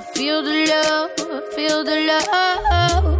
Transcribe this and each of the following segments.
Feel the love, feel the love.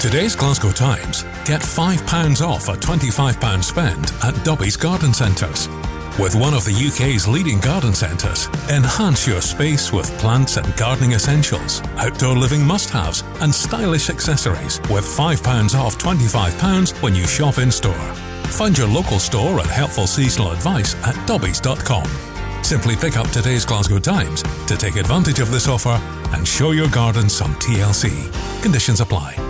Today's Glasgow Times, get £5 off a £25 spend at Dobbies Garden Centres. With one of the UK's leading garden centres, enhance your space with plants and gardening essentials, outdoor living must haves, and stylish accessories with £5 off £25 when you shop in store. Find your local store and helpful seasonal advice at dobbies.com. Simply pick up today's Glasgow Times to take advantage of this offer and show your garden some TLC. Conditions apply.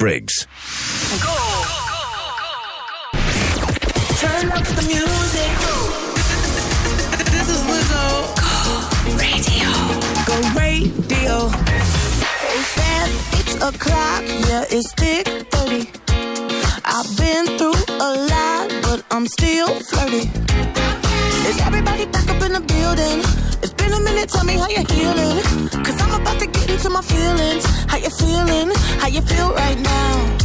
Turn up the music. This is Lizzo. Go radio. Go radio. Hey fam, it's o'clock. Yeah, it's thick 30. I've been through a lot, but I'm still flirty. Is everybody back up in the building? Been a minute, tell me how you're healing. Cause I'm about to get into my feelings. How you feeling? How you feel right now?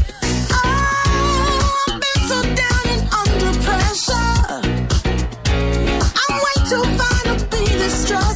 Oh, I've been so down and under pressure. I'm way too fine to be distressed,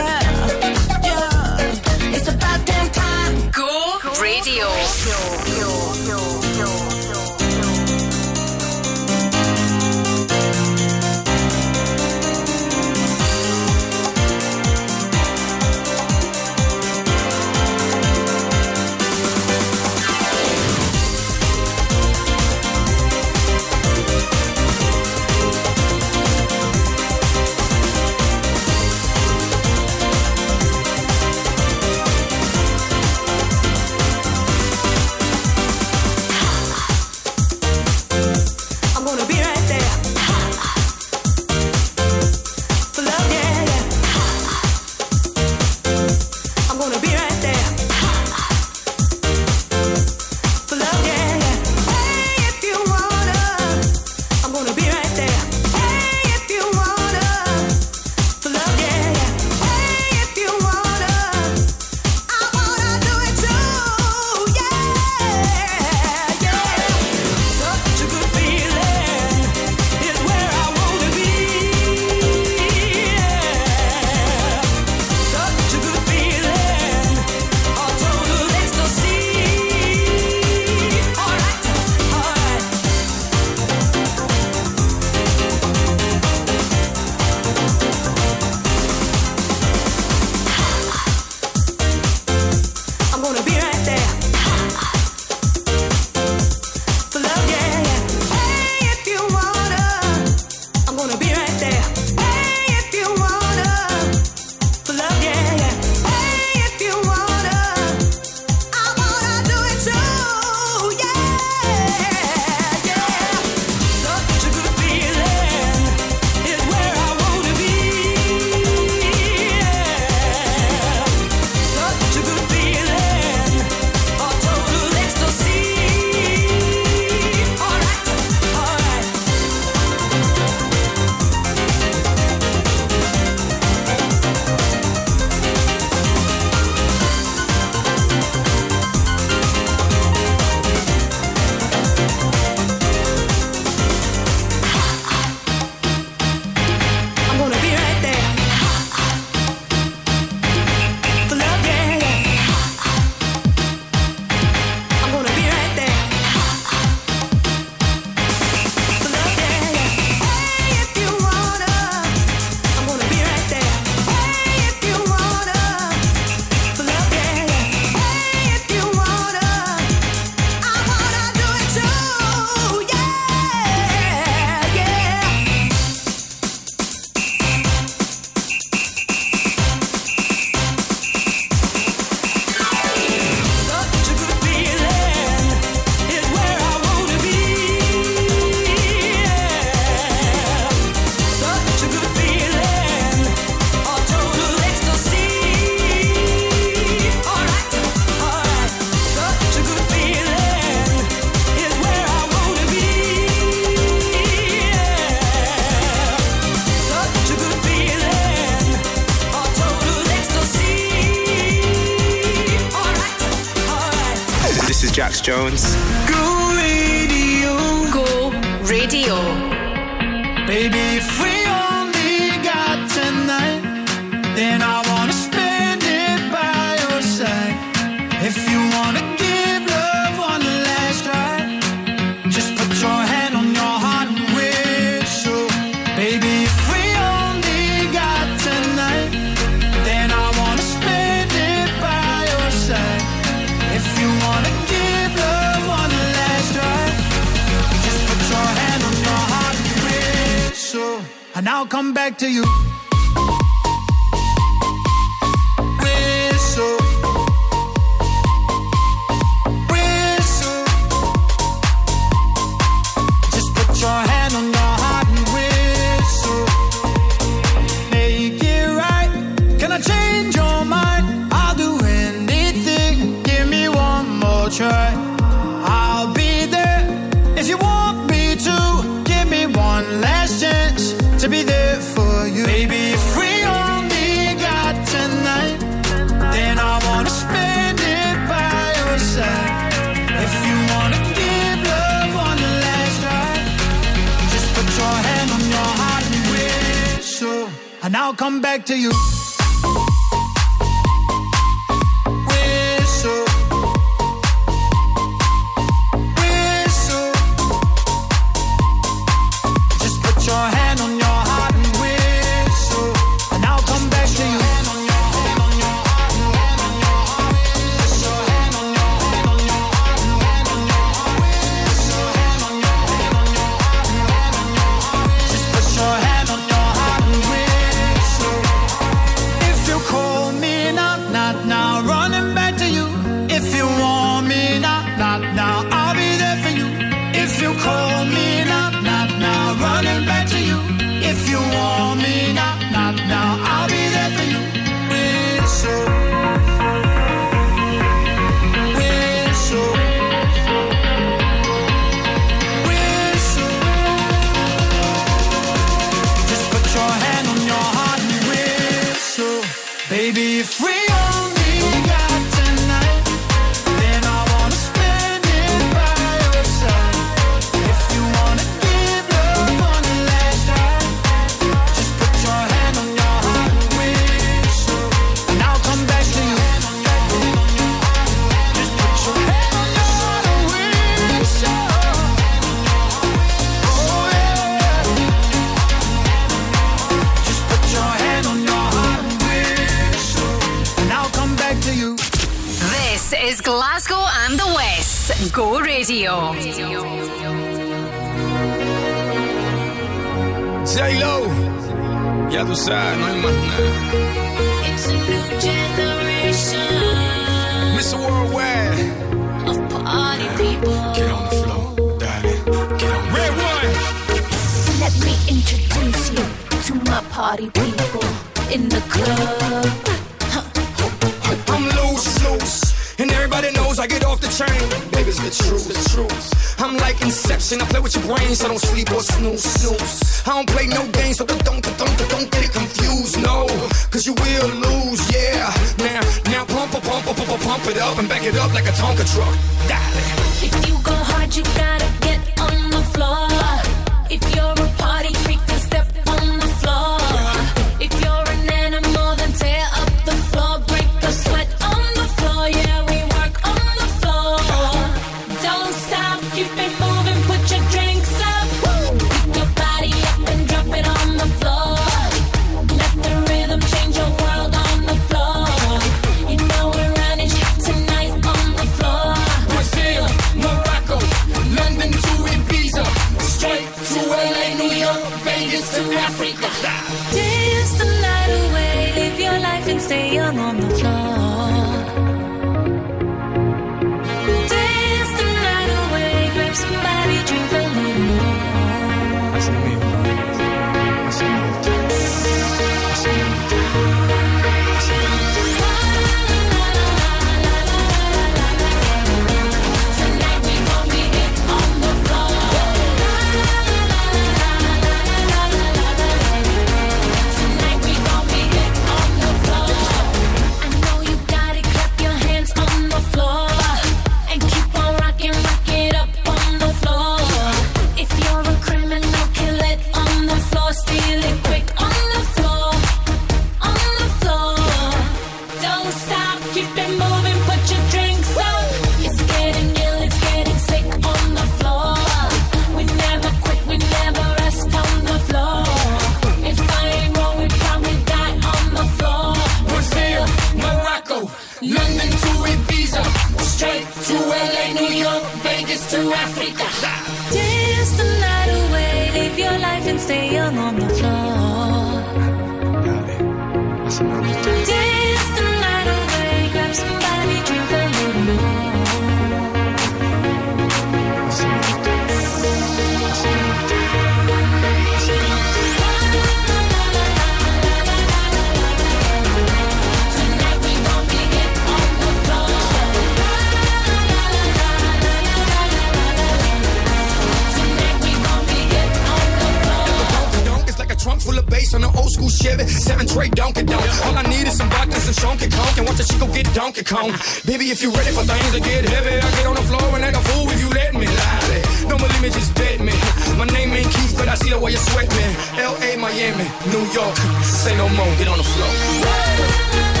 giving. Seven tray Donkey Donk. All I need is some vodka, some chunky Conk, and watch a chico get Donkey Kong. Baby, if you ready for things to get heavy, I get on the floor and act a fool if you let me. Lie. Don't believe just bet me. My name ain't Keith, but I see the way you sweat me. L.A., Miami, New York. Say no more, get on the floor.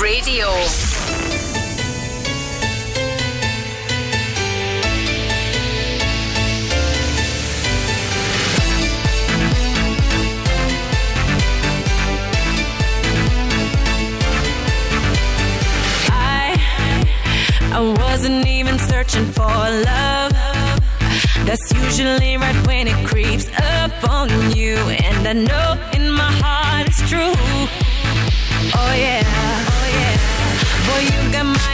Radio. I wasn't even searching for love. That's usually right when it creeps up on you. And I know look at my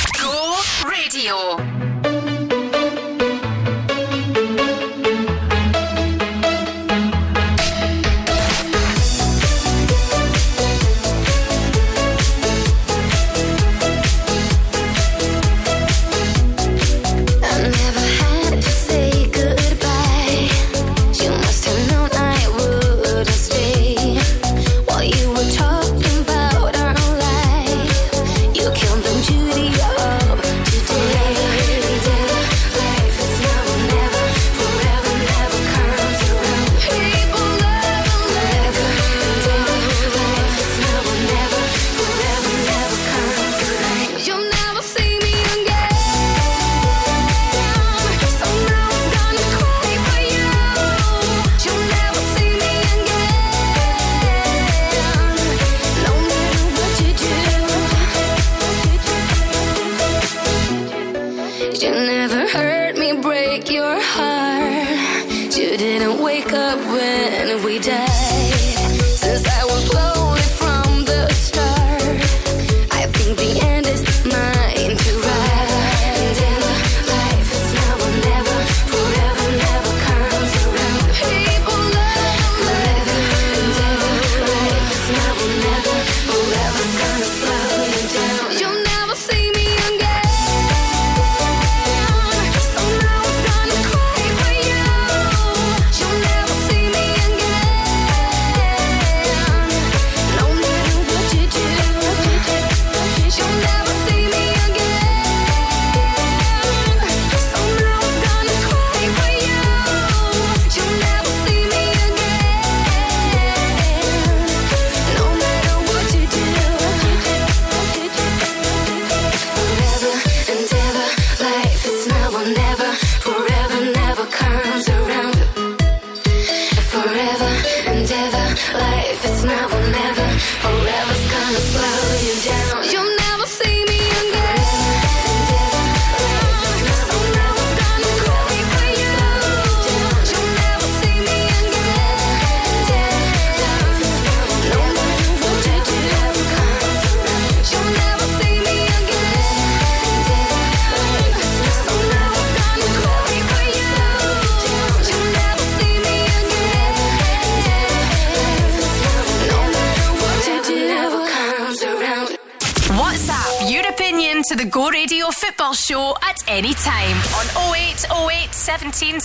Radio.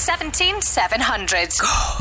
17700.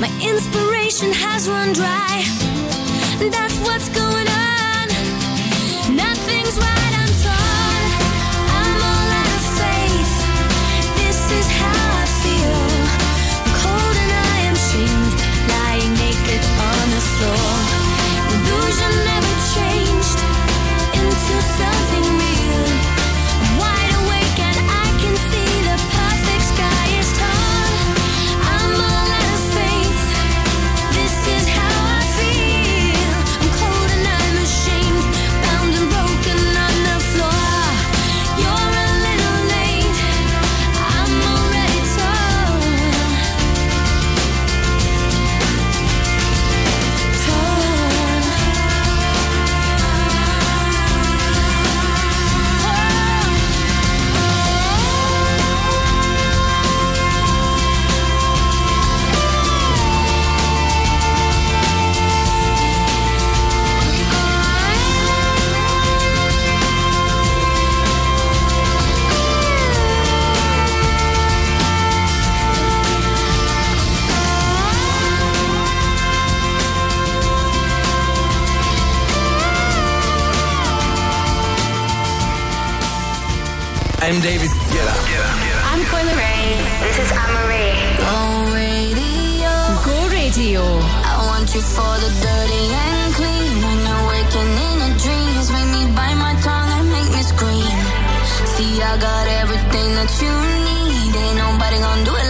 My inspiration has run dry. That's what's going on. Nothing's right. I'm David. Get up. Get up, get up. I'm Coi Leray. This is Anne-Marie. Go radio. Go radio. I want you for the dirty and clean. When you're waking in a dream, just make me bite my tongue and make me scream. See, I got everything that you need. Ain't nobody gonna do it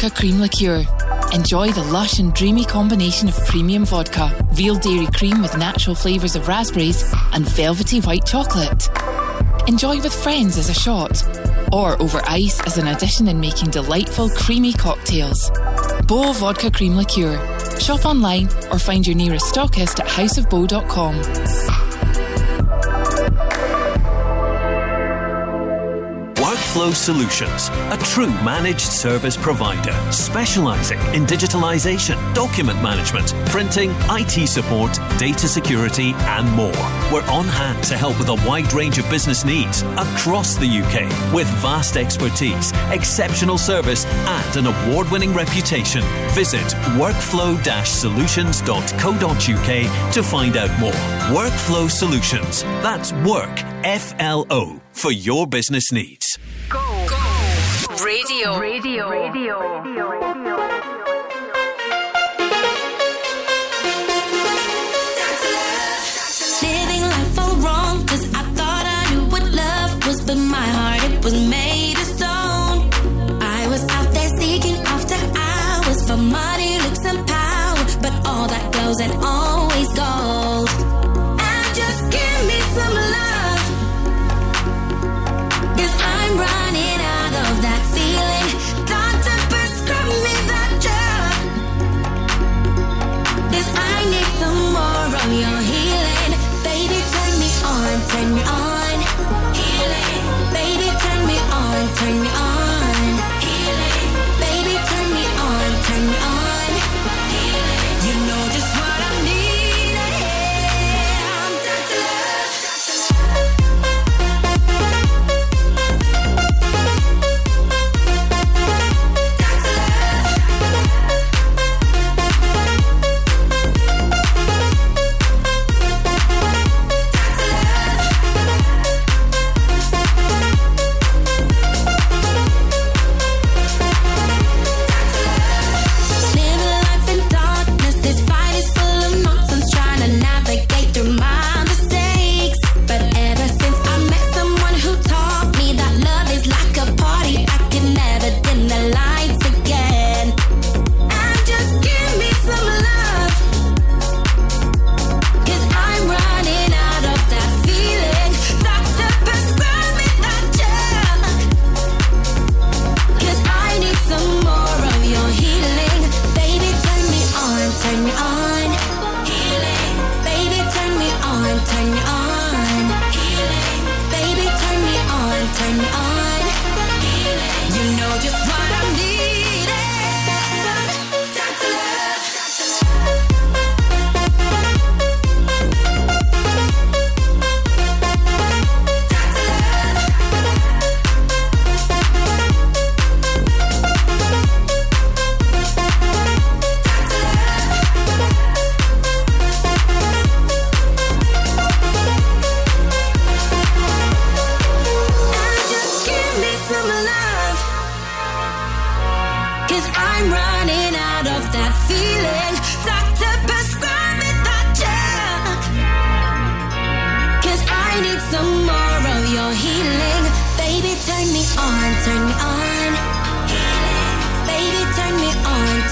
Vodka Cream Liqueur. Enjoy the lush and dreamy combination of premium vodka, real dairy cream with natural flavours of raspberries, and velvety white chocolate. Enjoy with friends as a shot, or over ice as an addition in making delightful creamy cocktails. Bow Vodka Cream Liqueur. Shop online or find your nearest stockist at houseofbow.com. Workflow Solutions, a true managed service provider specializing in digitalization, document management, printing, IT support, data security, and more. We're on hand to help with a wide range of business needs across the UK with vast expertise, exceptional service, and an award winning reputation. Visit workflow solutions.co.uk to find out more. Workflow Solutions. That's work, F L O, for your business needs.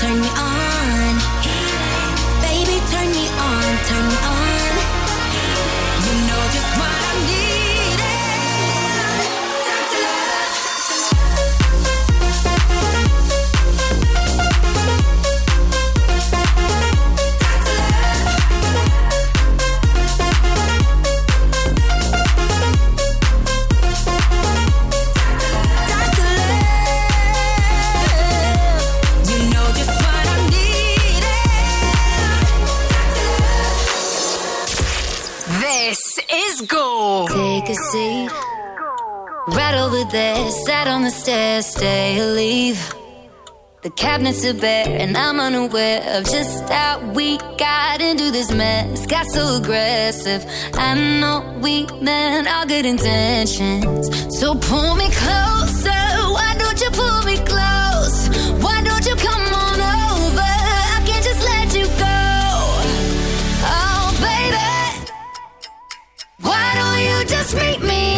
Turn me on. There, sat on the stairs, stay or leave. The cabinets are bare, and I'm unaware of just how we got into this mess. Got so aggressive. I know we meant all good intentions. So pull me closer. Why don't you pull me close? Why don't you come on over? I can't just let you go. Oh, baby. Why don't you just meet me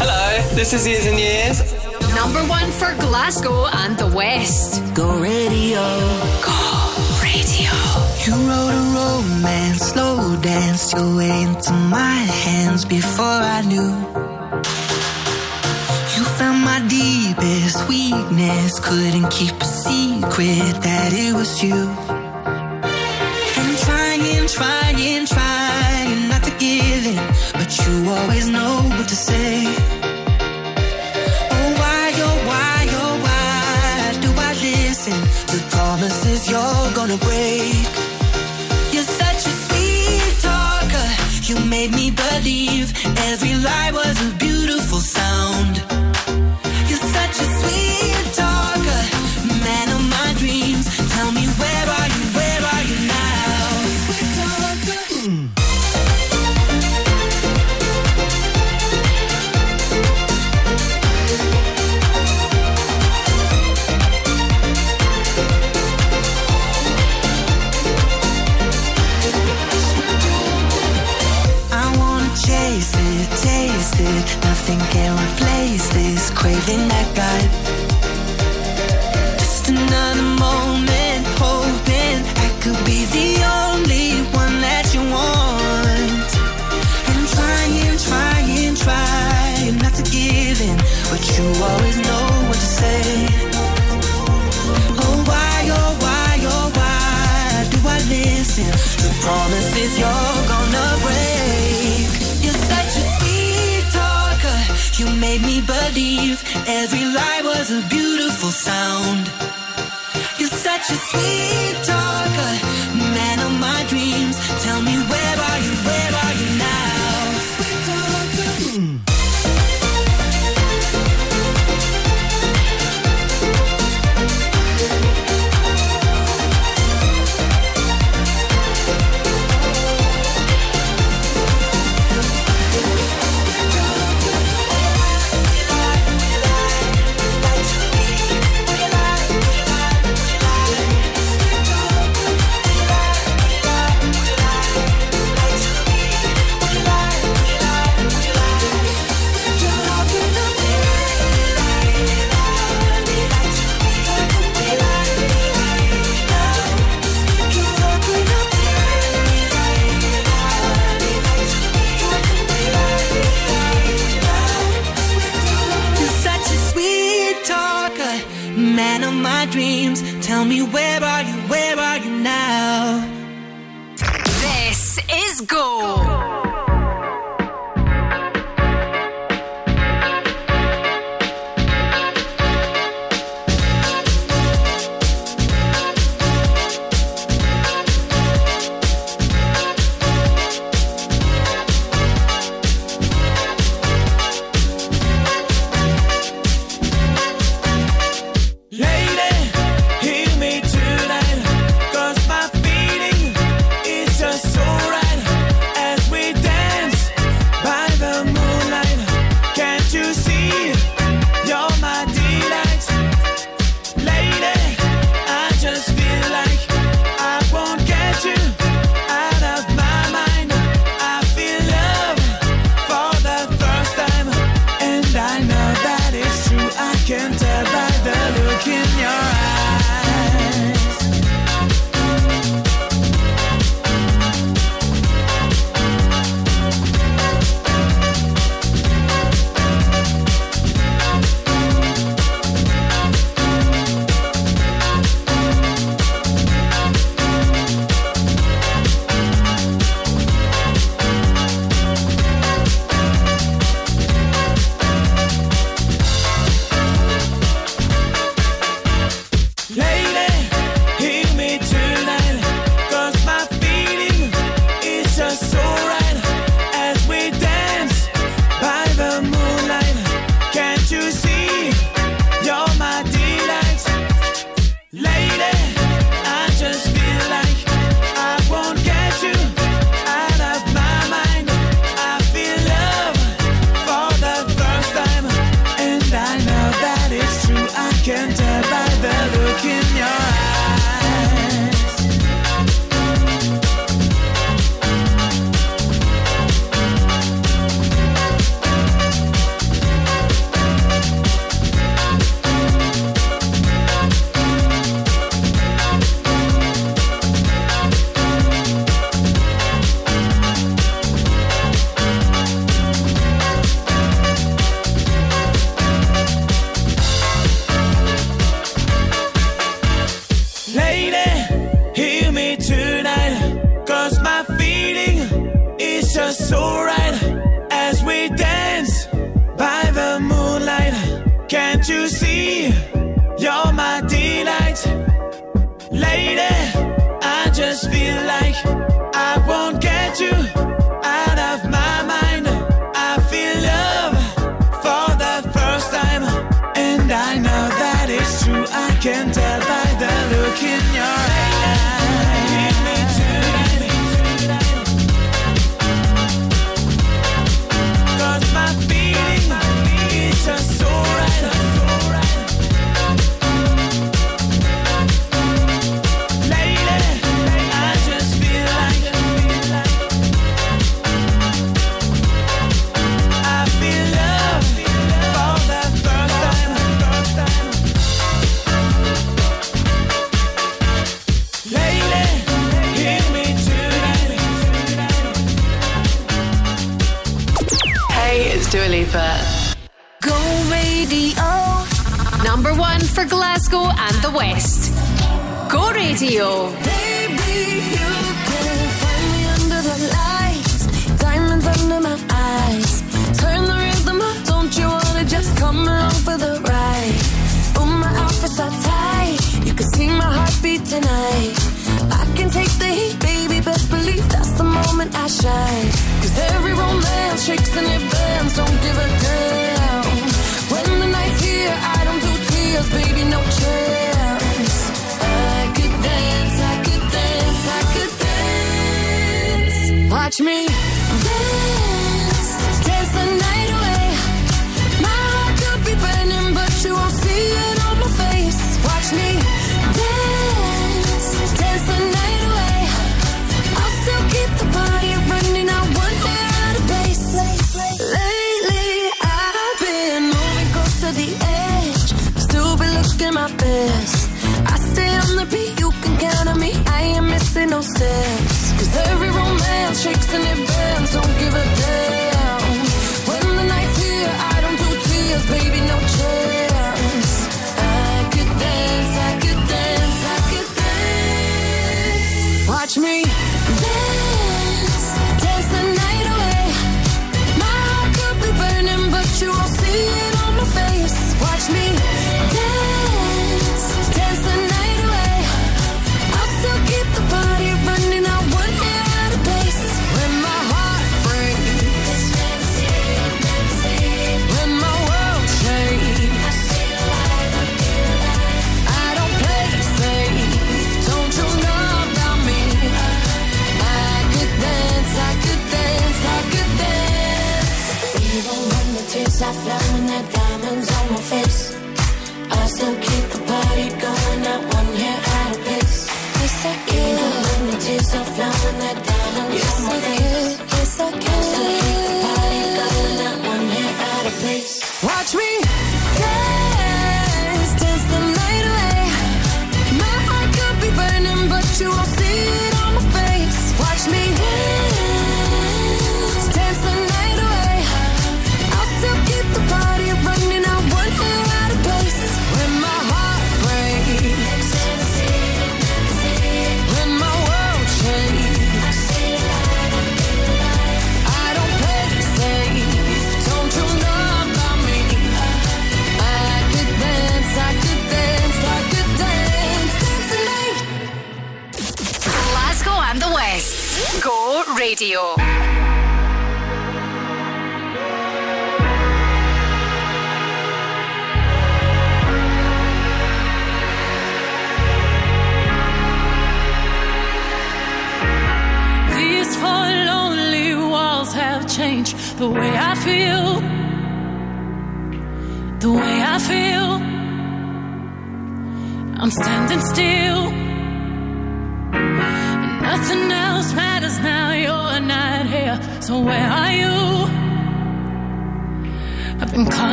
Hello, this is Years and Years. Number one for Glasgow and the West. Go radio. Go radio. You wrote a romance, slow danced your way into my hands before I knew. You found my deepest weakness, couldn't keep a secret that it was you. Trying, trying not to give in, but you always know what to say. Oh, why, oh, why, oh, why do I listen to promises you're gonna break? You're such a sweet talker. You made me believe every lie was a beautiful sound. You're such a sweet craving I got. Just another moment, hoping I could be the only one that you want. And I'm trying, trying, trying not to give in, but you always know what to say. Oh why, oh why, oh why do I listen to promises you're made me believe every lie was a beautiful sound. You're such a sweet talker, man of my dreams. Tell me where are you? Where are you Is Go.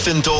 Nathan Dole.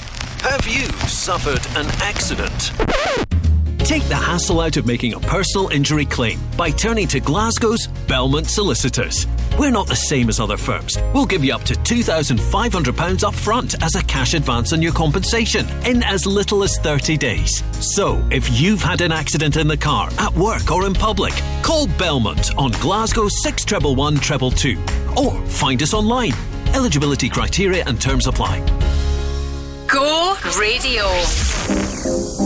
Have you suffered an accident? Take the hassle out of making a personal injury claim by turning to Glasgow's Belmont Solicitors. We're not the same as other firms. We'll give you up to £2,500 upfront as a cash advance on your compensation in as little as 30 days. So, if you've had an accident in the car, at work, or in public, call Belmont on Glasgow 6111 or find us online. Eligibility criteria and terms apply. Go Radio.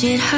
Baby, your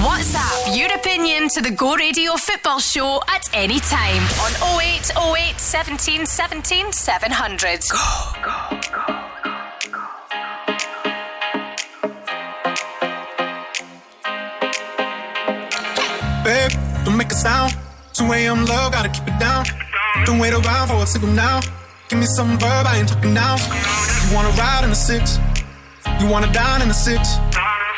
WhatsApp your opinion to the Go Radio Football Show at any time on 0808 17 17 700. Babe, don't make a sound. 2 a.m. love, gotta keep it down. Don't wait around for a signal now. Give me some verb, I ain't talking now. You wanna ride in the six, you wanna dine in the six.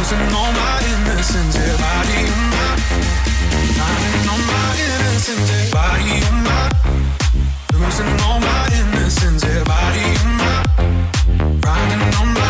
losing all my innocence. Yeah, body on my, finding all my innocence. Yeah, body on losing all my innocence. Yeah, body on my, finding all my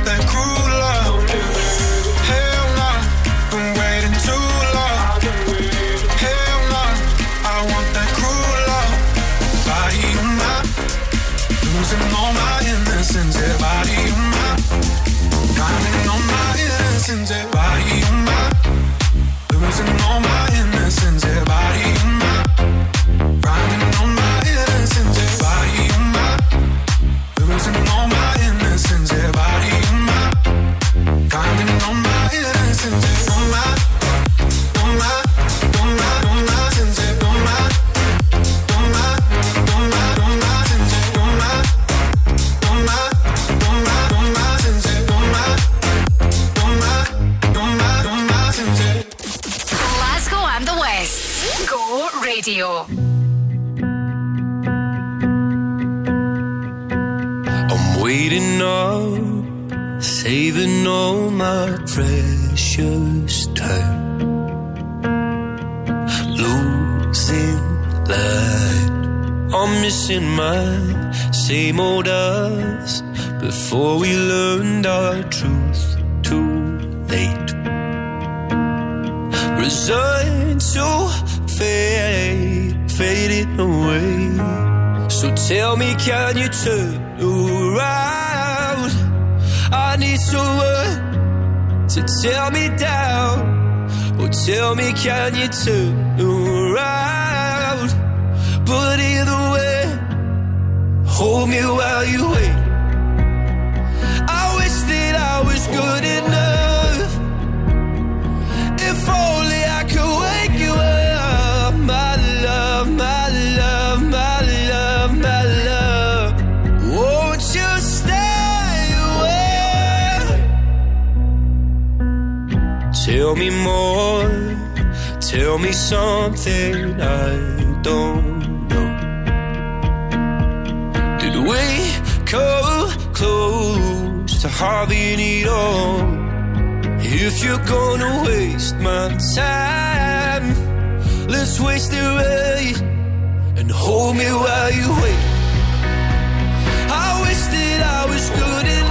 losing my precious time. Losing light, I'm missing my same old us. Before we learned our truth, too late. Resigned to fade, fading away. So tell me, can you turn around? I need to someone to tear me down. Or tell me, can you turn around? But either way, hold me while you wait. I wish that I was good enough. Tell me more, tell me something I don't know. Did we come close to having it all? If you're gonna waste my time, let's waste it right and hold me while you wait. I wish that I was good enough.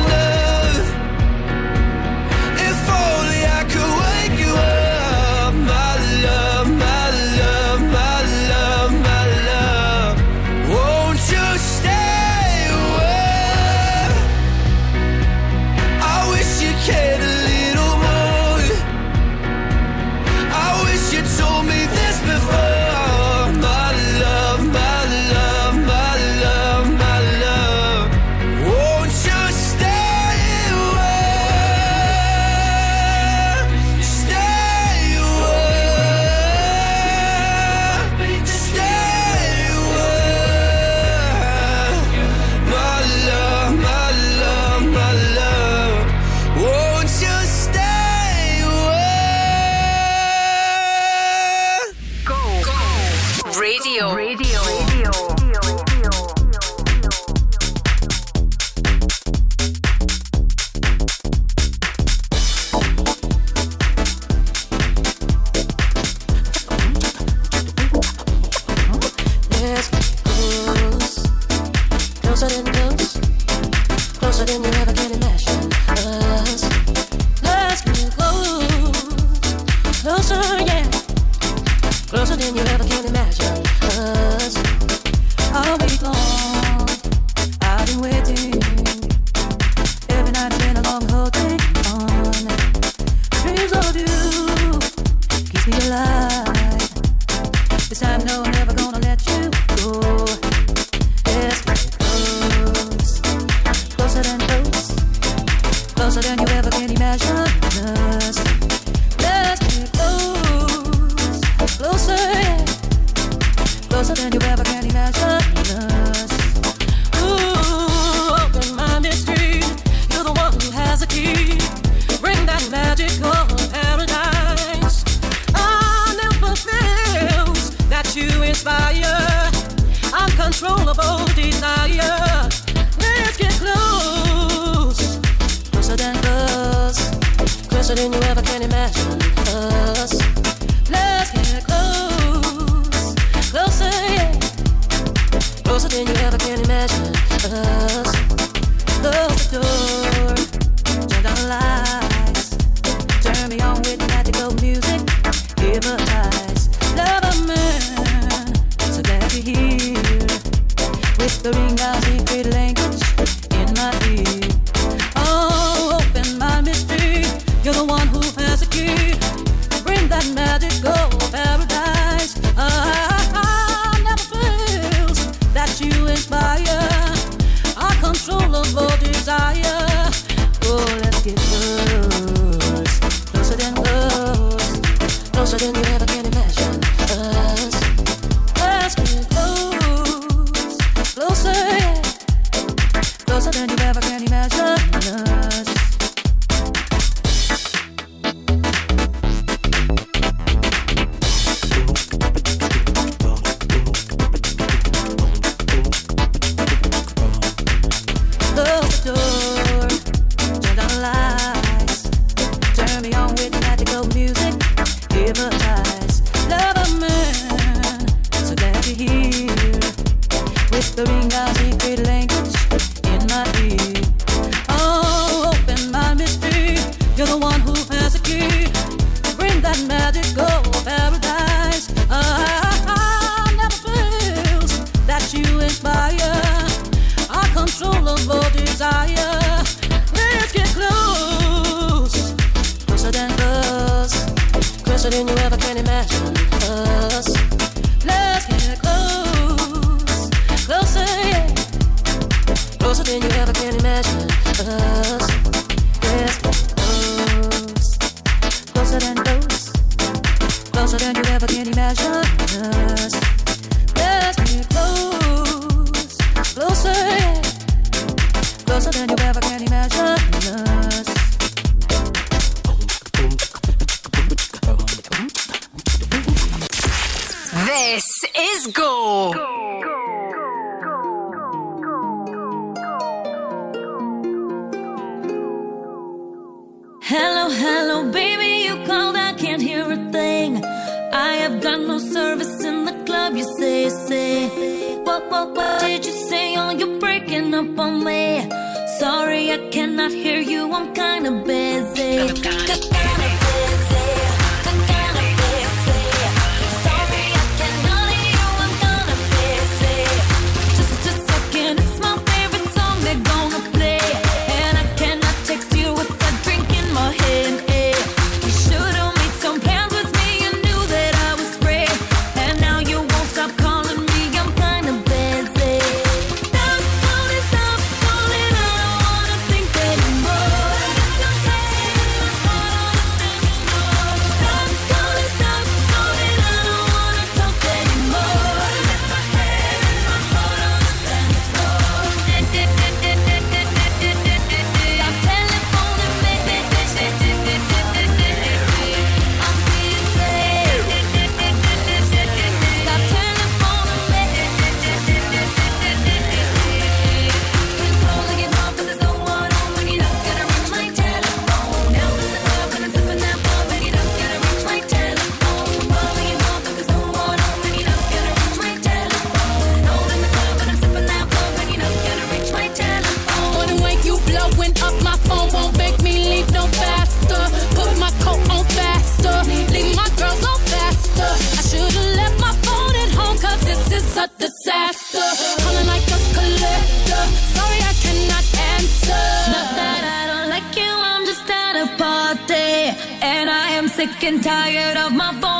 Tired of my phone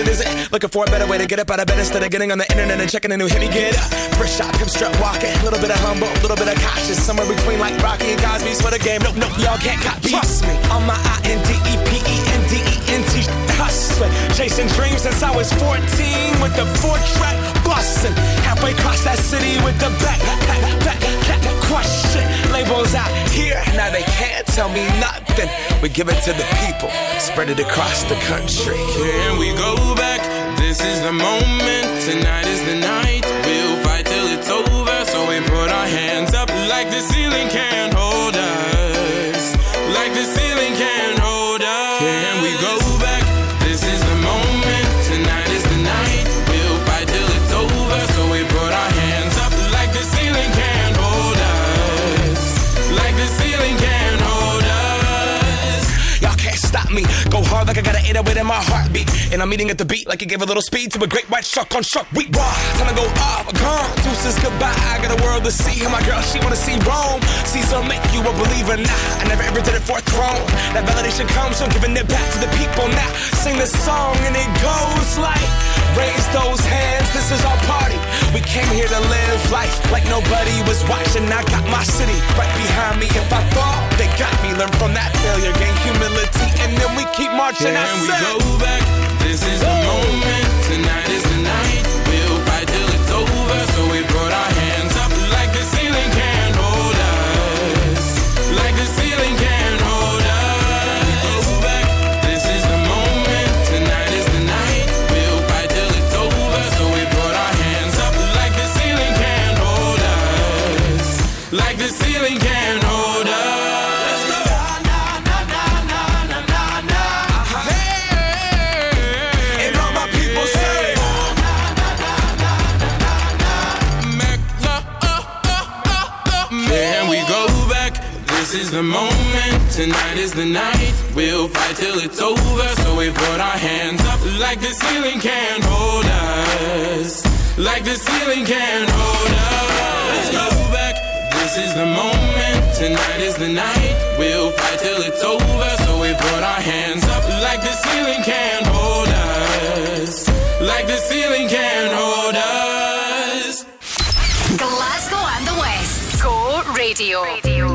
it isn't. Looking for a better way to get up out of bed instead of getting on the internet and checking a new hit. Me get up. First shot, hip strut walking. A little bit of humble, a little bit of cautious. Somewhere between like Rocky and Cosby's for the game. Nope, nope, y'all can't copy. Trust me. On my I N D E P E N D E N T hustling. Chasing dreams since I was 14 with the four track busting. Halfway across that city with the back, back, back, back, it. Labels out here, now they can't tell me nothing. We give it to the people, spread it across the country. Can we go back? This is the moment. Tonight is the night. We'll fight till it's over. So we put our hands up like the ceiling can't hold us. Hard like I got an 808 in my heartbeat. And I'm eating at the beat like it gave a little speed to a great white shark on shark week. Raw, time to go up, uh, gone. Deuces goodbye. I got a world to see. And my girl, she wanna see Rome. Caesar make you a believer. Nah, I never ever did it for a throne. That validation comes from giving it back to the people. Now sing this song and it goes like, raise those hands. This is our party. We came here to live life like nobody was watching. I got my city right behind me. If I fall, they got me. Learn from that failure, gain humility, and then we keep marching. Can we go back? This is the moment. Tonight is the the moment. Tonight is the night. We'll fight till it's over. So we put our hands up like the ceiling can't hold us. Like the ceiling can't hold us. Let's go back. This is the moment. Tonight is the night. We'll fight till it's over. So we put our hands up like the ceiling can't hold us. Like the ceiling can't hold us. Glasgow and the West. Go Radio. Look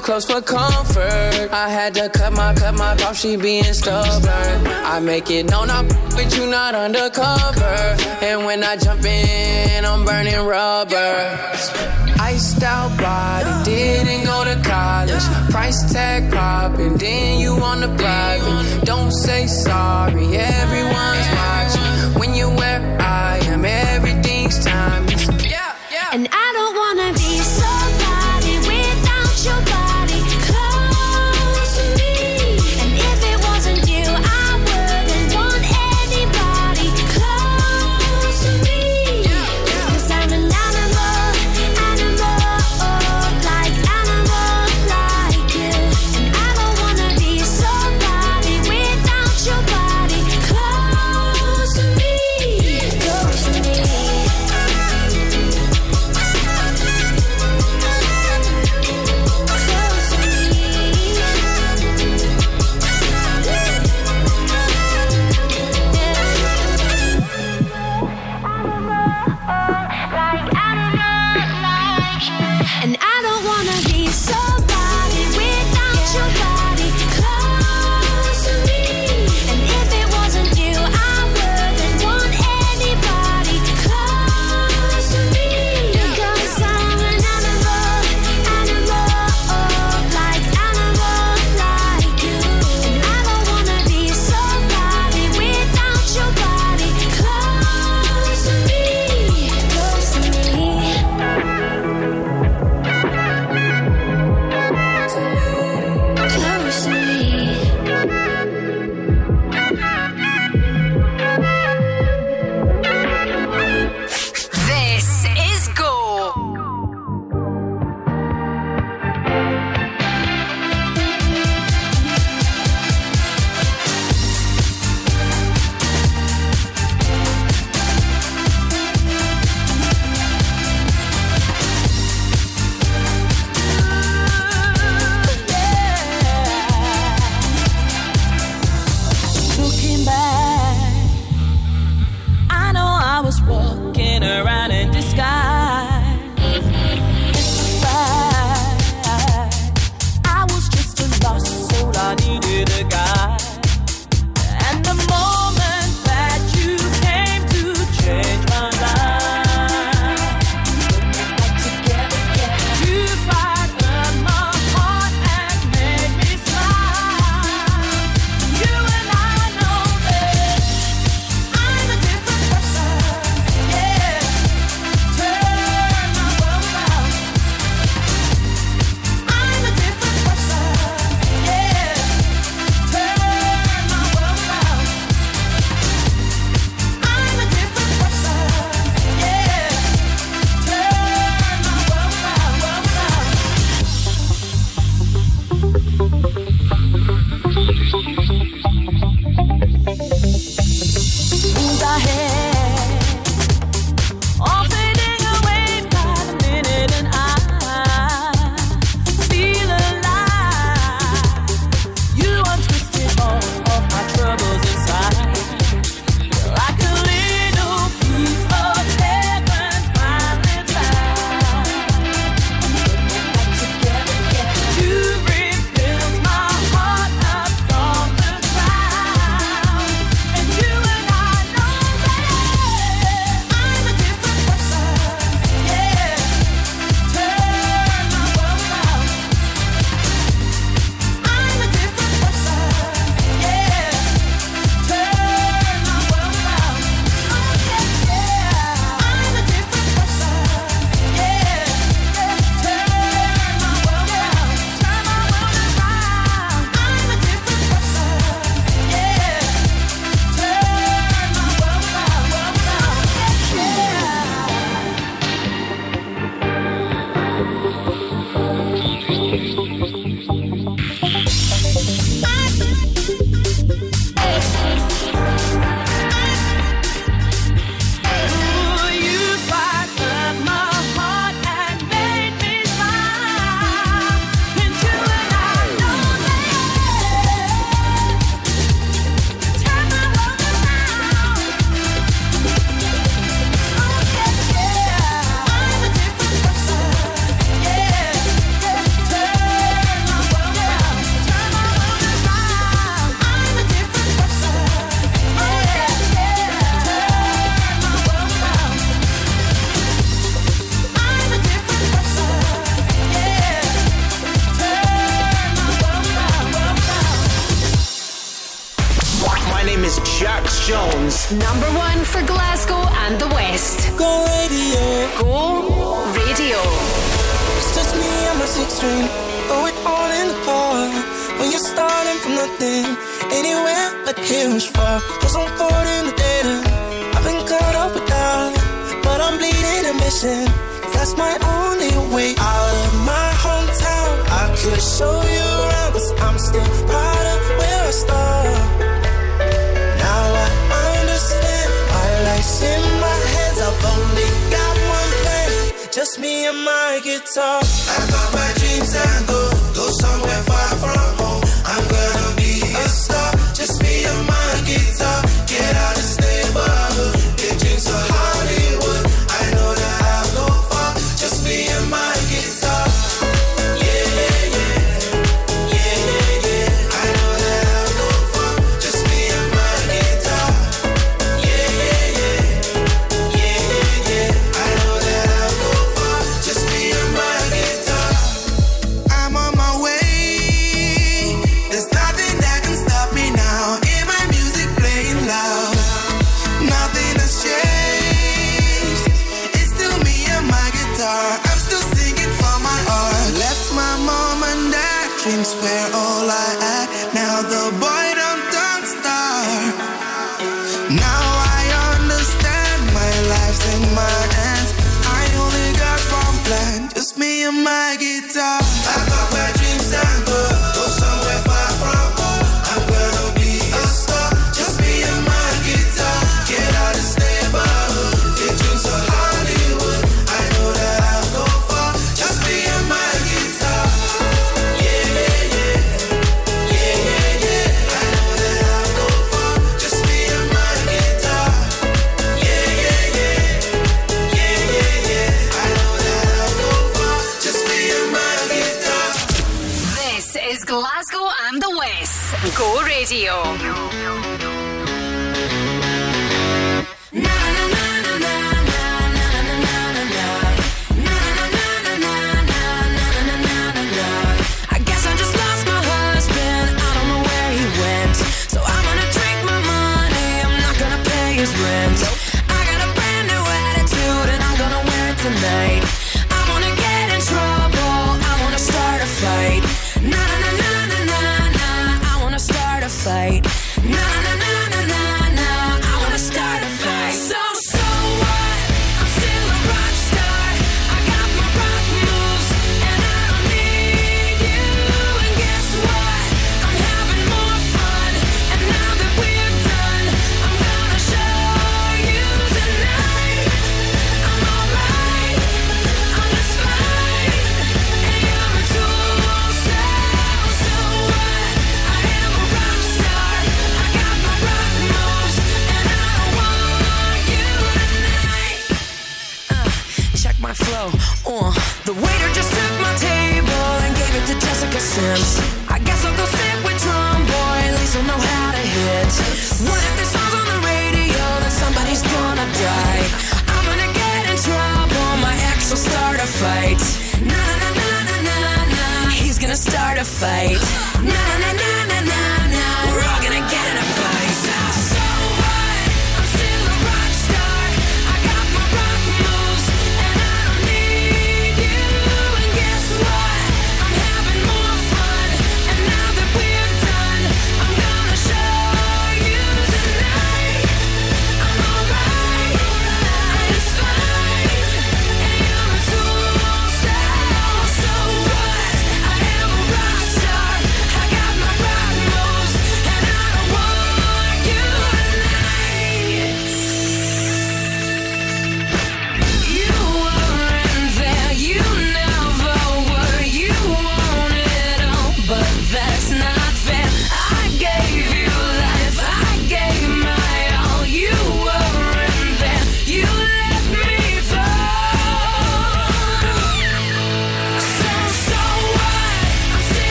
close for comfort. I had to cut my cut my off, she being stubborn. I make it known I'm with you, not undercover. And when I jump in, I'm burning rubber. Iced out body, didn't go to college. Price tag popping, then you on the private. Don't say sorry, everyone's watching. When you're where I am, everything's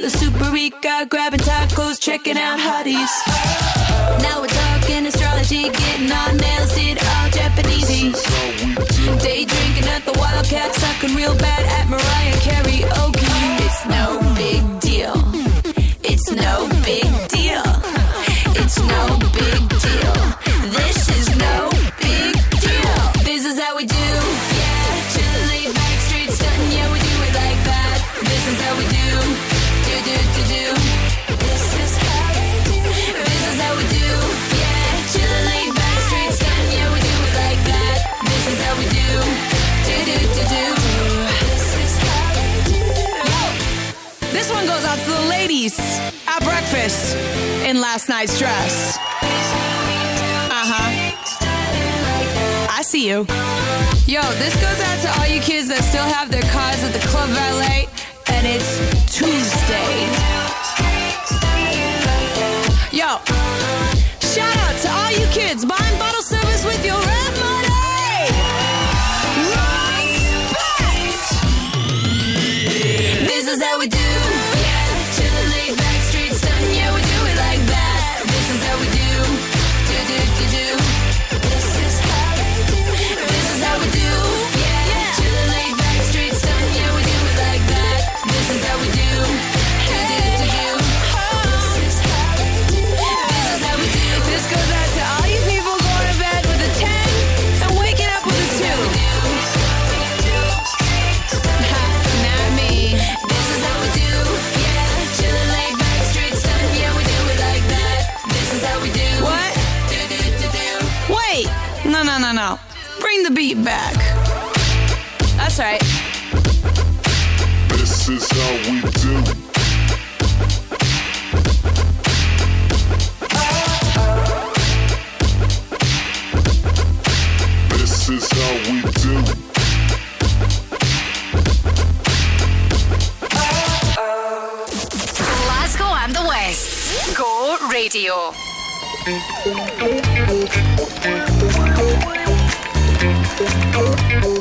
the La Superica, grabbing tacos, checking out hotties. stress. Uh huh. I see you. Yo, this goes out to all you kids that still have their cars at the club valet, and it's Tuesday. Yo, shout out to all you kids buying bottles Thank you.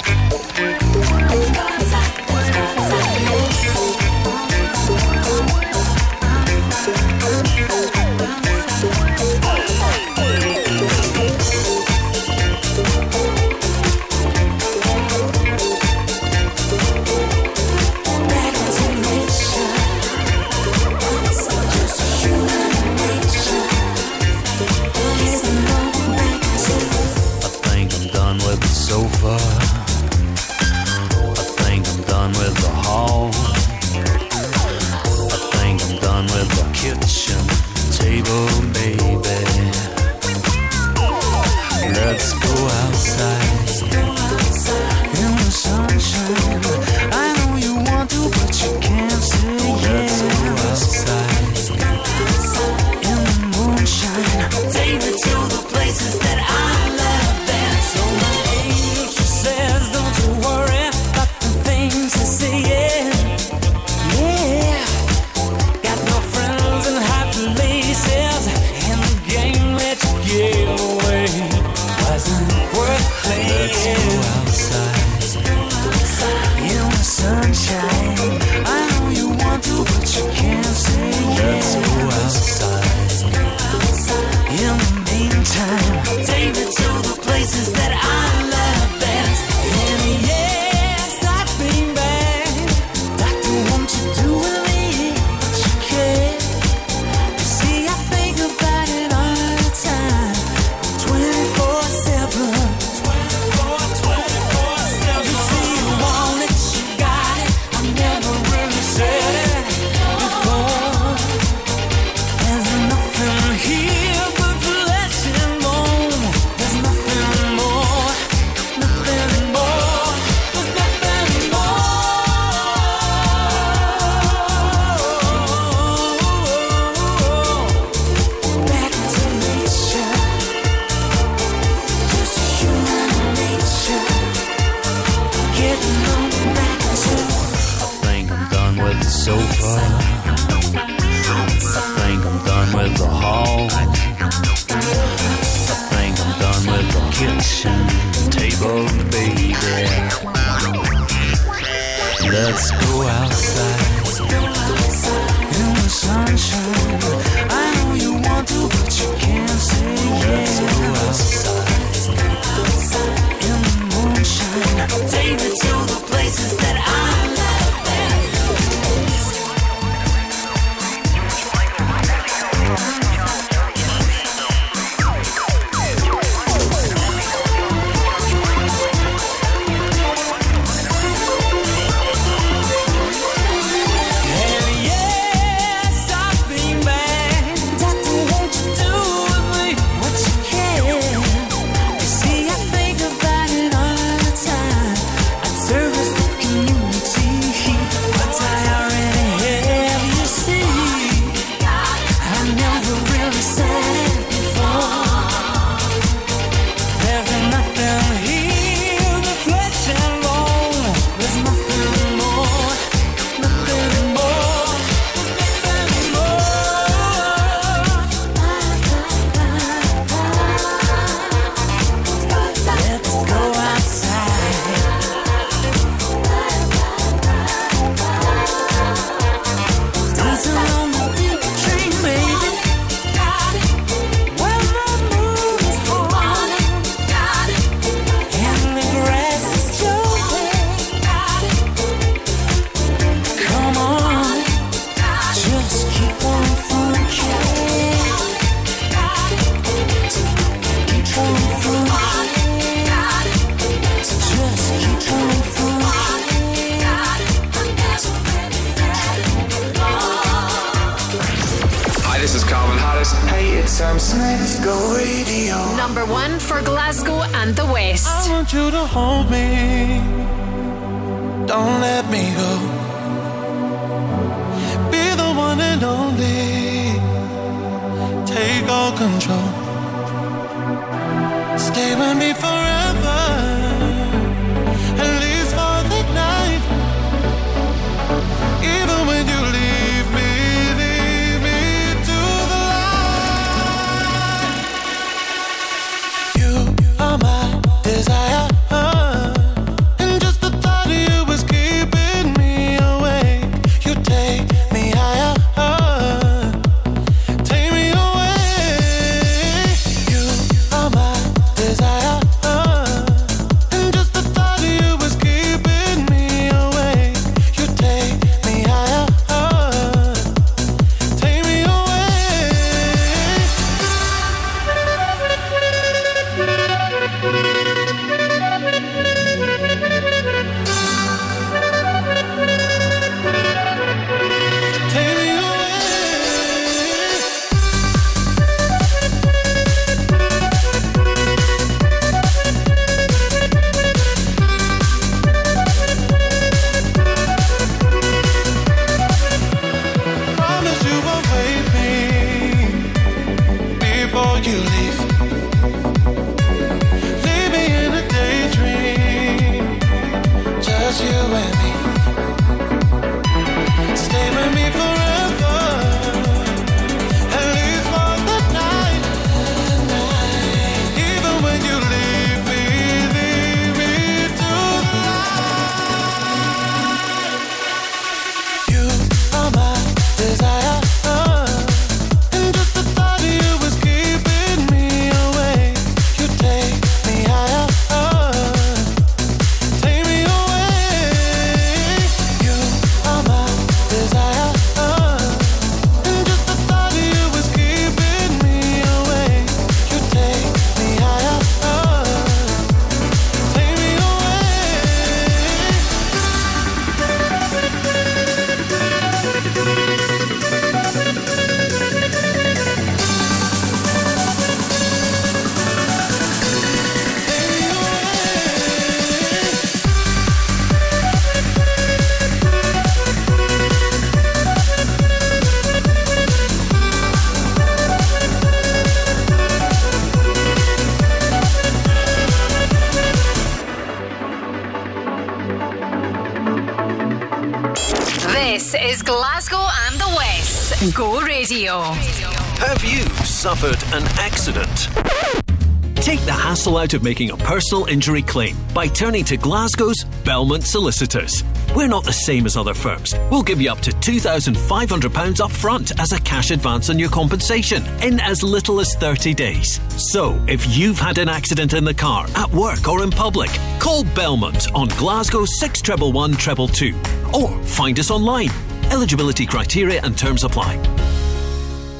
Out of making a personal injury claim by turning to Glasgow's Belmont Solicitors. We're not the same as other firms. We'll give you up to £2,500 up front as a cash advance on your compensation in as little as 30 days. So, if you've had an accident in the car, at work, or in public, call Belmont on Glasgow 6111 222 or find us online. Eligibility criteria and terms apply.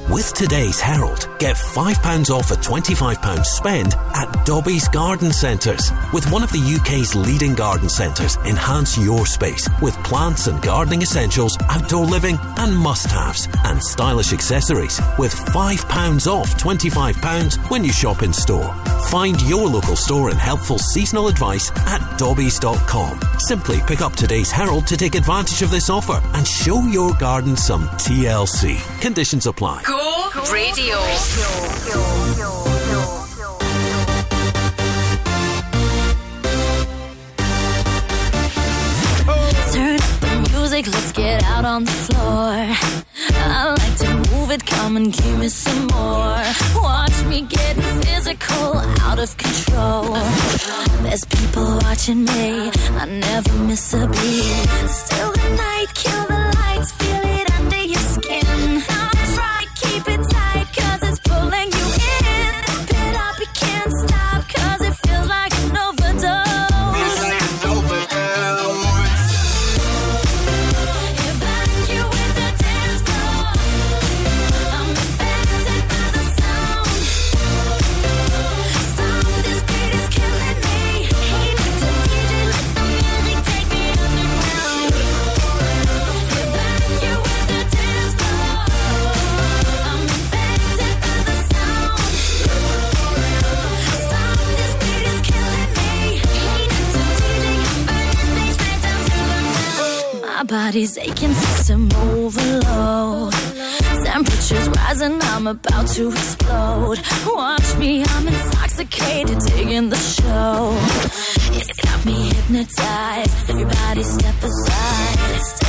With today's Herald, get £5 off a £25 spend at Dobbies Garden Centres. With one of the UK's leading garden centres, enhance your space with plants and gardening essentials, outdoor living and must-haves, and stylish accessories with £5 off £25 when you shop in store. Find your local store and helpful seasonal advice at dobbies.com. Simply pick up today's Herald to take advantage of this offer and show your garden some TLC. Conditions apply. Go Radio. Turn up the music, let's get out on the floor. I like to move it, come and give me some more. Watch me getting physical, out of control. There's people watching me, I never miss a beat. Still the night, kill the lights, about to explode. Watch me, I'm intoxicated, digging the show. It's got me hypnotized. Everybody step aside.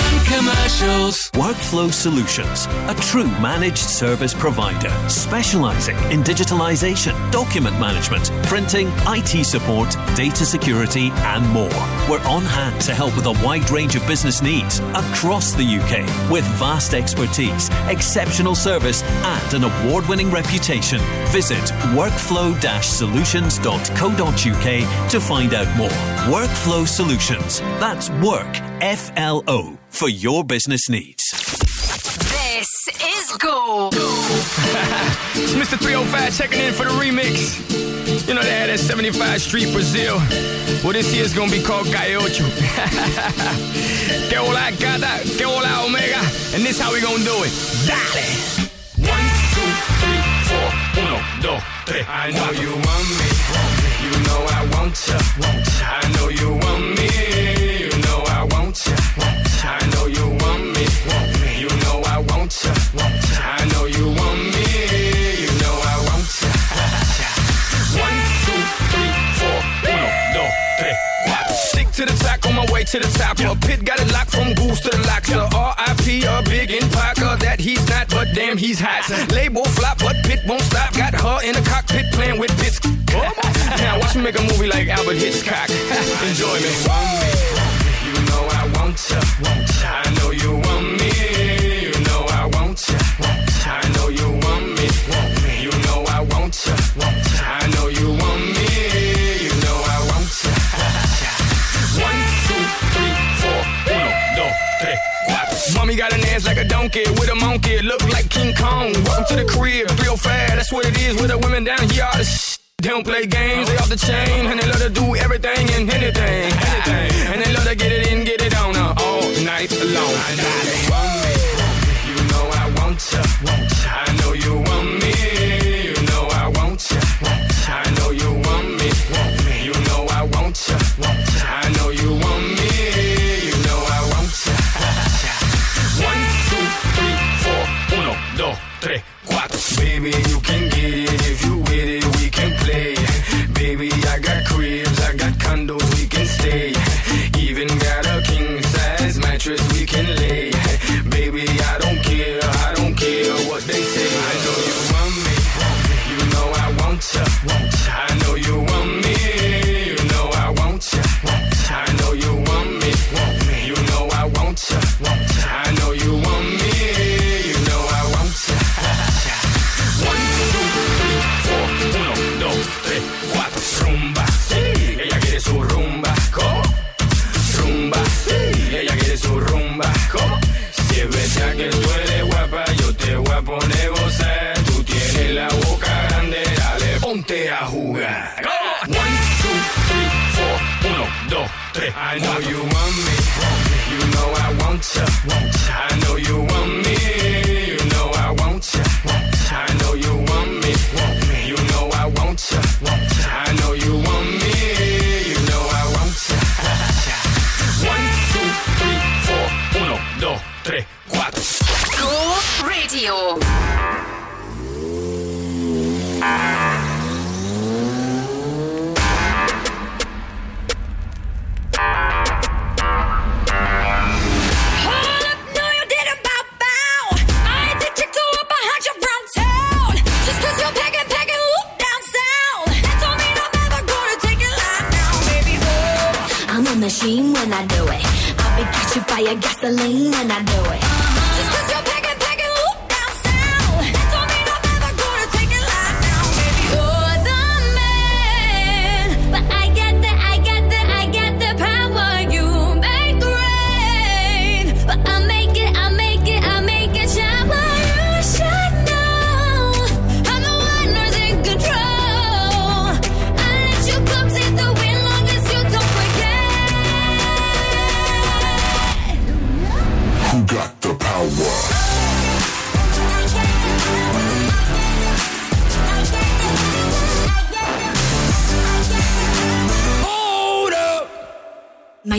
Commercials. Workflow Solutions, a true managed service provider specializing in digitalization, document management, printing, IT support, data security, and more. We're on hand to help with a wide range of business needs across the UK with vast expertise, exceptional service, and an award winning reputation. Visit workflow solutions.co.uk to find out more. Workflow Solutions. That's work, F L O, for your business needs. This is Go. it's Mr. 305 checking in for the remix. You know they had that 75 Street Brazil. Well, this year's gonna be called Calle Ocho. que hola gata, que hola omega. And this how we gonna do it. Dale. One, two, three, four, uno, dos, tres. I know you want me. You know I want ya. I know you want me. To the top. A pit got it locked from goose to the locks. A R.I.P. a big in Parker that he's not, but damn he's hot. Label flop, but pit won't stop. Got her in the cockpit playing with bits. now watch me make a movie like Alfred Hitchcock. Enjoy me. Want me. You know I want ya. I know you want me. You know I want ya. I know you want me. You know I want ya. I know got an ass like a donkey with a monkey. Look like King Kong. Welcome to the crib, real fast. That's what it is with the women down here. All the sh- they don't play games, they off the chain, and they love to do everything and anything, anything. And they love to get it in, get it on uh, all night long. I know you want me, you know I want ya. I know you want me, you know I want ya. I know you want me, you know I want ya. I know Baby, you can I know you I'm a machine when I do it. I'll be catching fire, gasoline when I do it.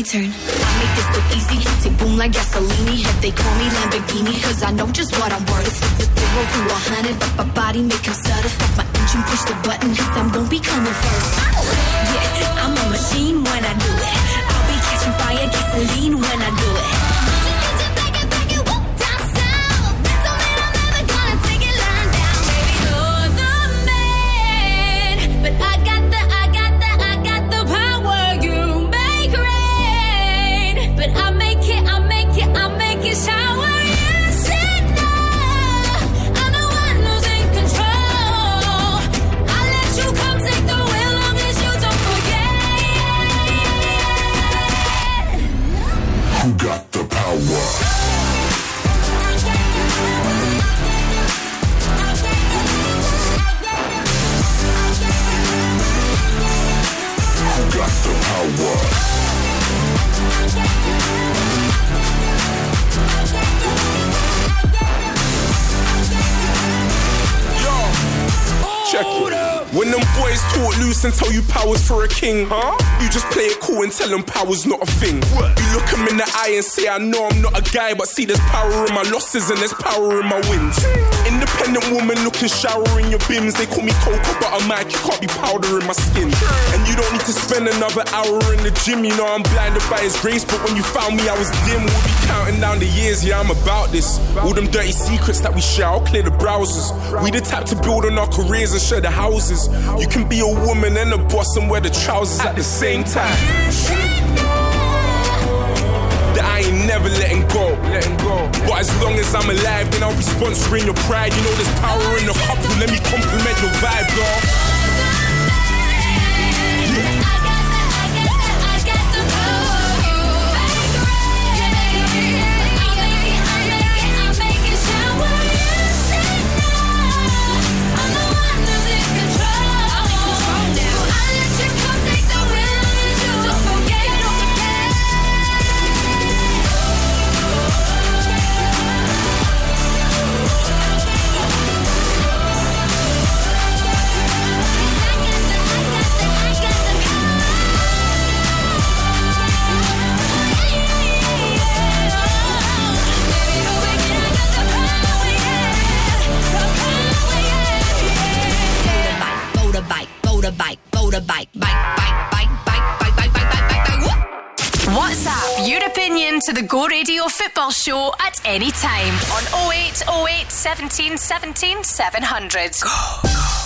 Turn. I make this look easy. Tick boom like gasoline. If they call me Lamborghini, cause I know just what I'm worth. Zero to a hundred, but my body make him stutter. Stop my engine, push the button, cause I'm gon' be coming first. Yeah, I'm a machine when I do it. I'll be catching fire, gasoline when I do it. aqui. When them boys talk loose and tell you power's for a king, huh? You just play it cool and tell them power's not a thing. You look them in the eye and say, I know I'm not a guy, but see there's power in my losses and there's power in my wins. Independent woman looking shower in your bims. They call me Cocoa Butter Mike, you can't be powder in my skin. And you don't need to spend another hour in the gym. You know I'm blinded by his grace, but when you found me, I was dim. We'll be counting down the years, yeah, I'm about this. All them dirty secrets that we share, I'll clear the browsers. We the type to build on our careers and share the houses. You can be a woman and a boss and wear the trousers at the same time. That I ain't never letting go. Letting go. But as long as I'm alive, then I'll be sponsoring your pride. You know there's power in the couple. Let me compliment your vibe, girl. The Go Radio Football Show at any time on 0808 17 17 700.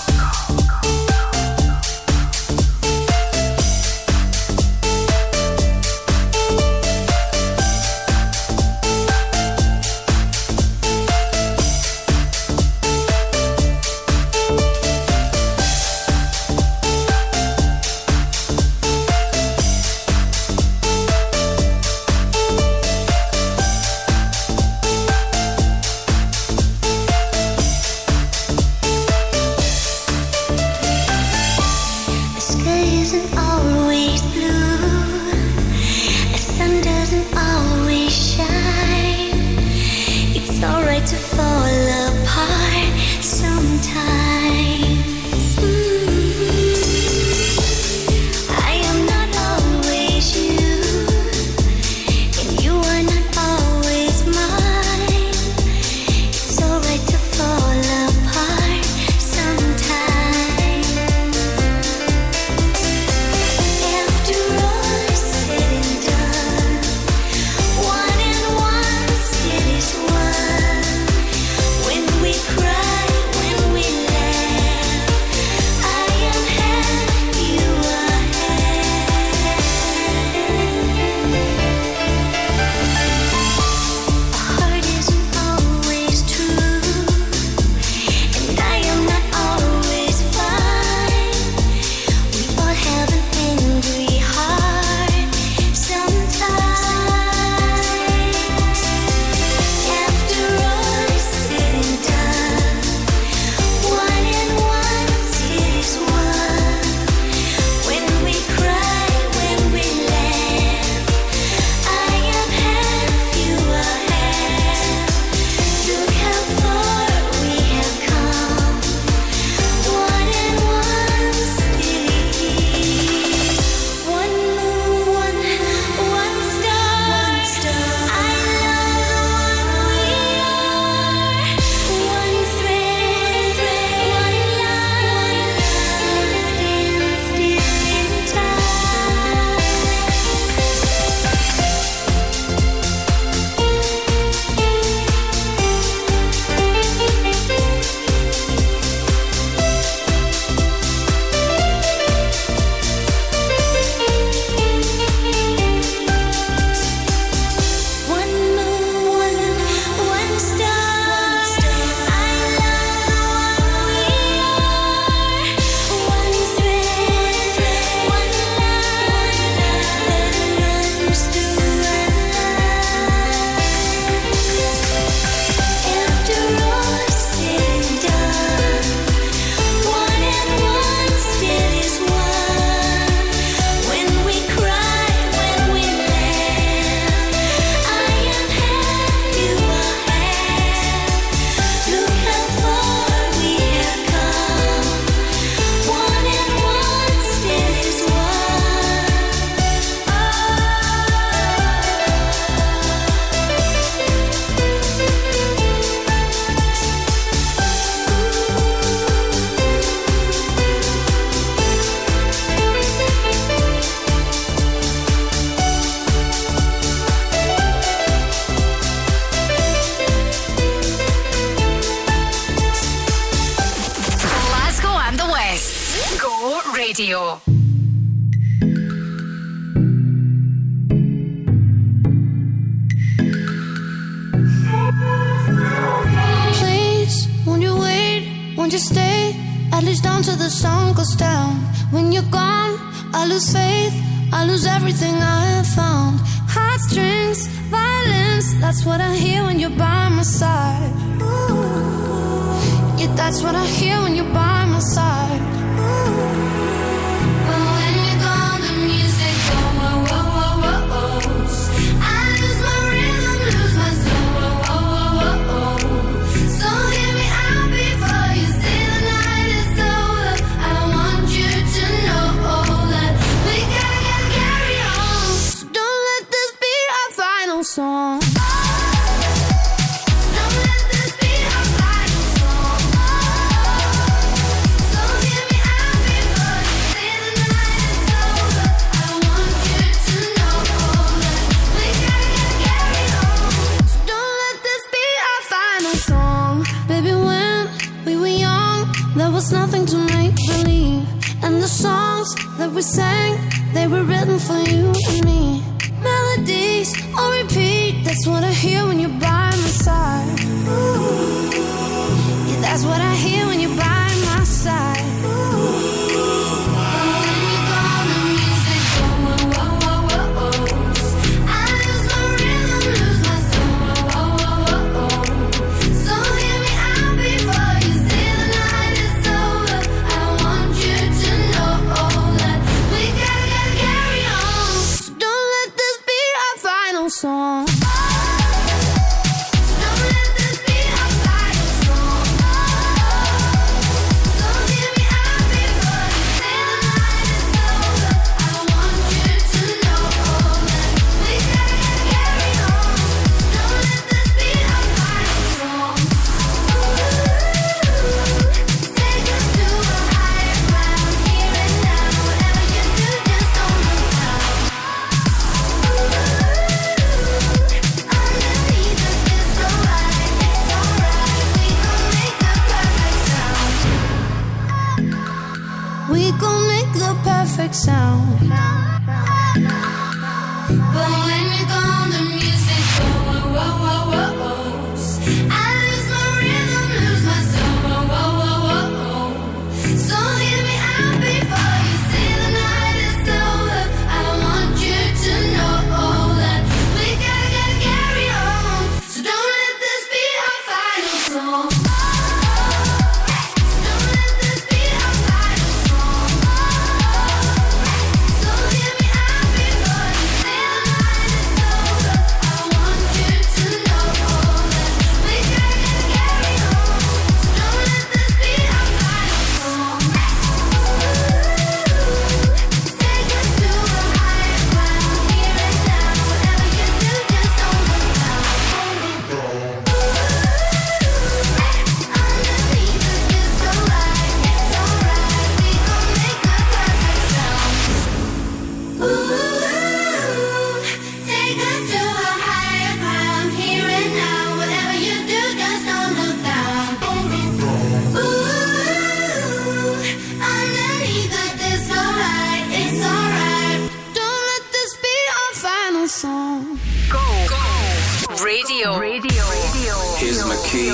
Radio. Radio. Radio. Here's my key.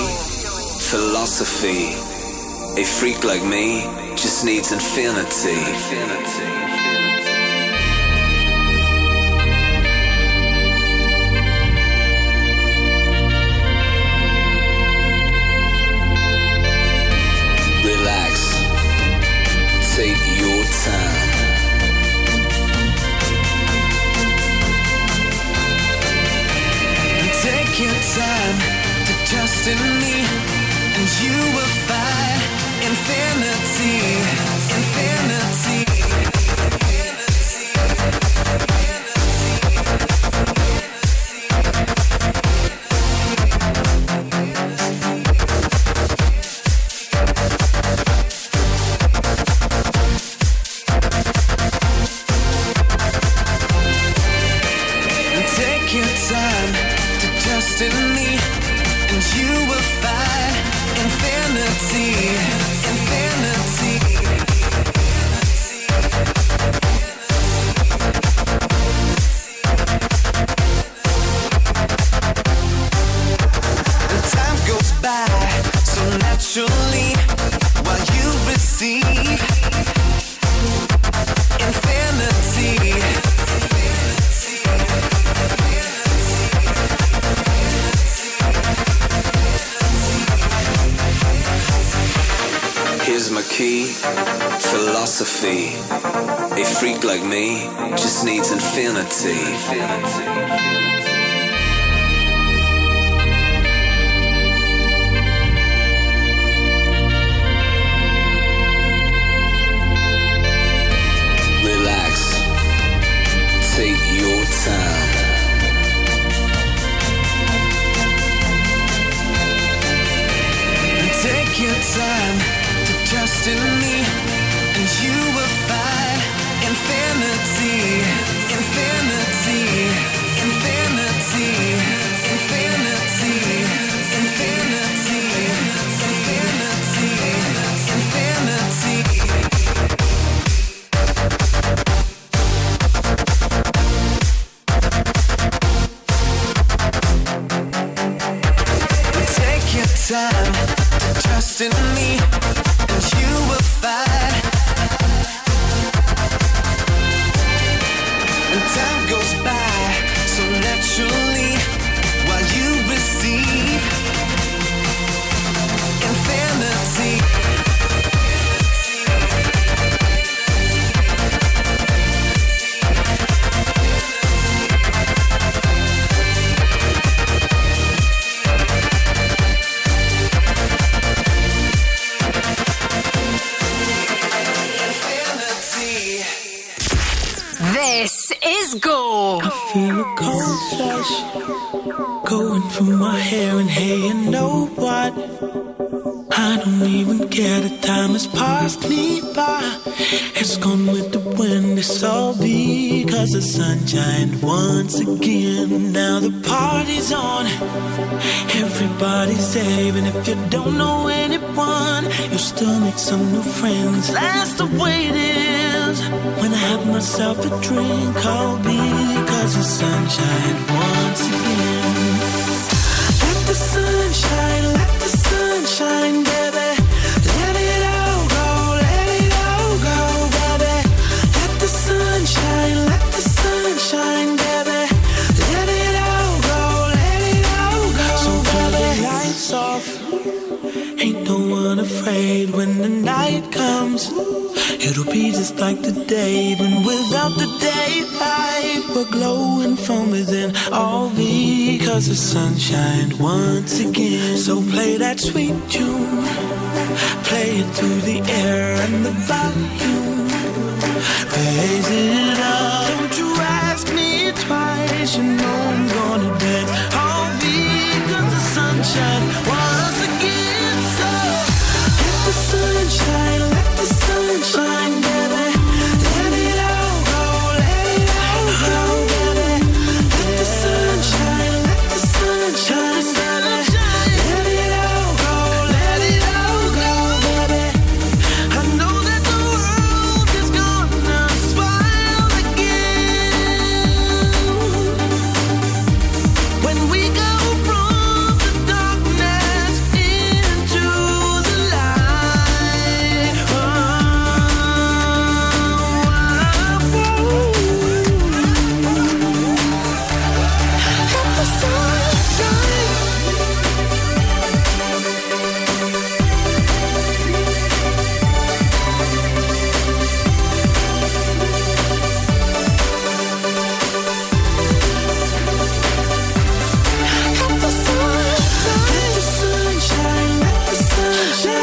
Philosophy. A freak like me just needs infinity. infinity. your time to trust in me, and you will find infinity, infinity. friends. That's the way it is. When I have myself a drink, I'll be cause the sunshine wants it. like the day. Even without the daylight, we're glowing from within. All because the sun shined once again. So play that sweet tune. Play it through the air and the volume. Raise it up. Don't you ask me twice, you know.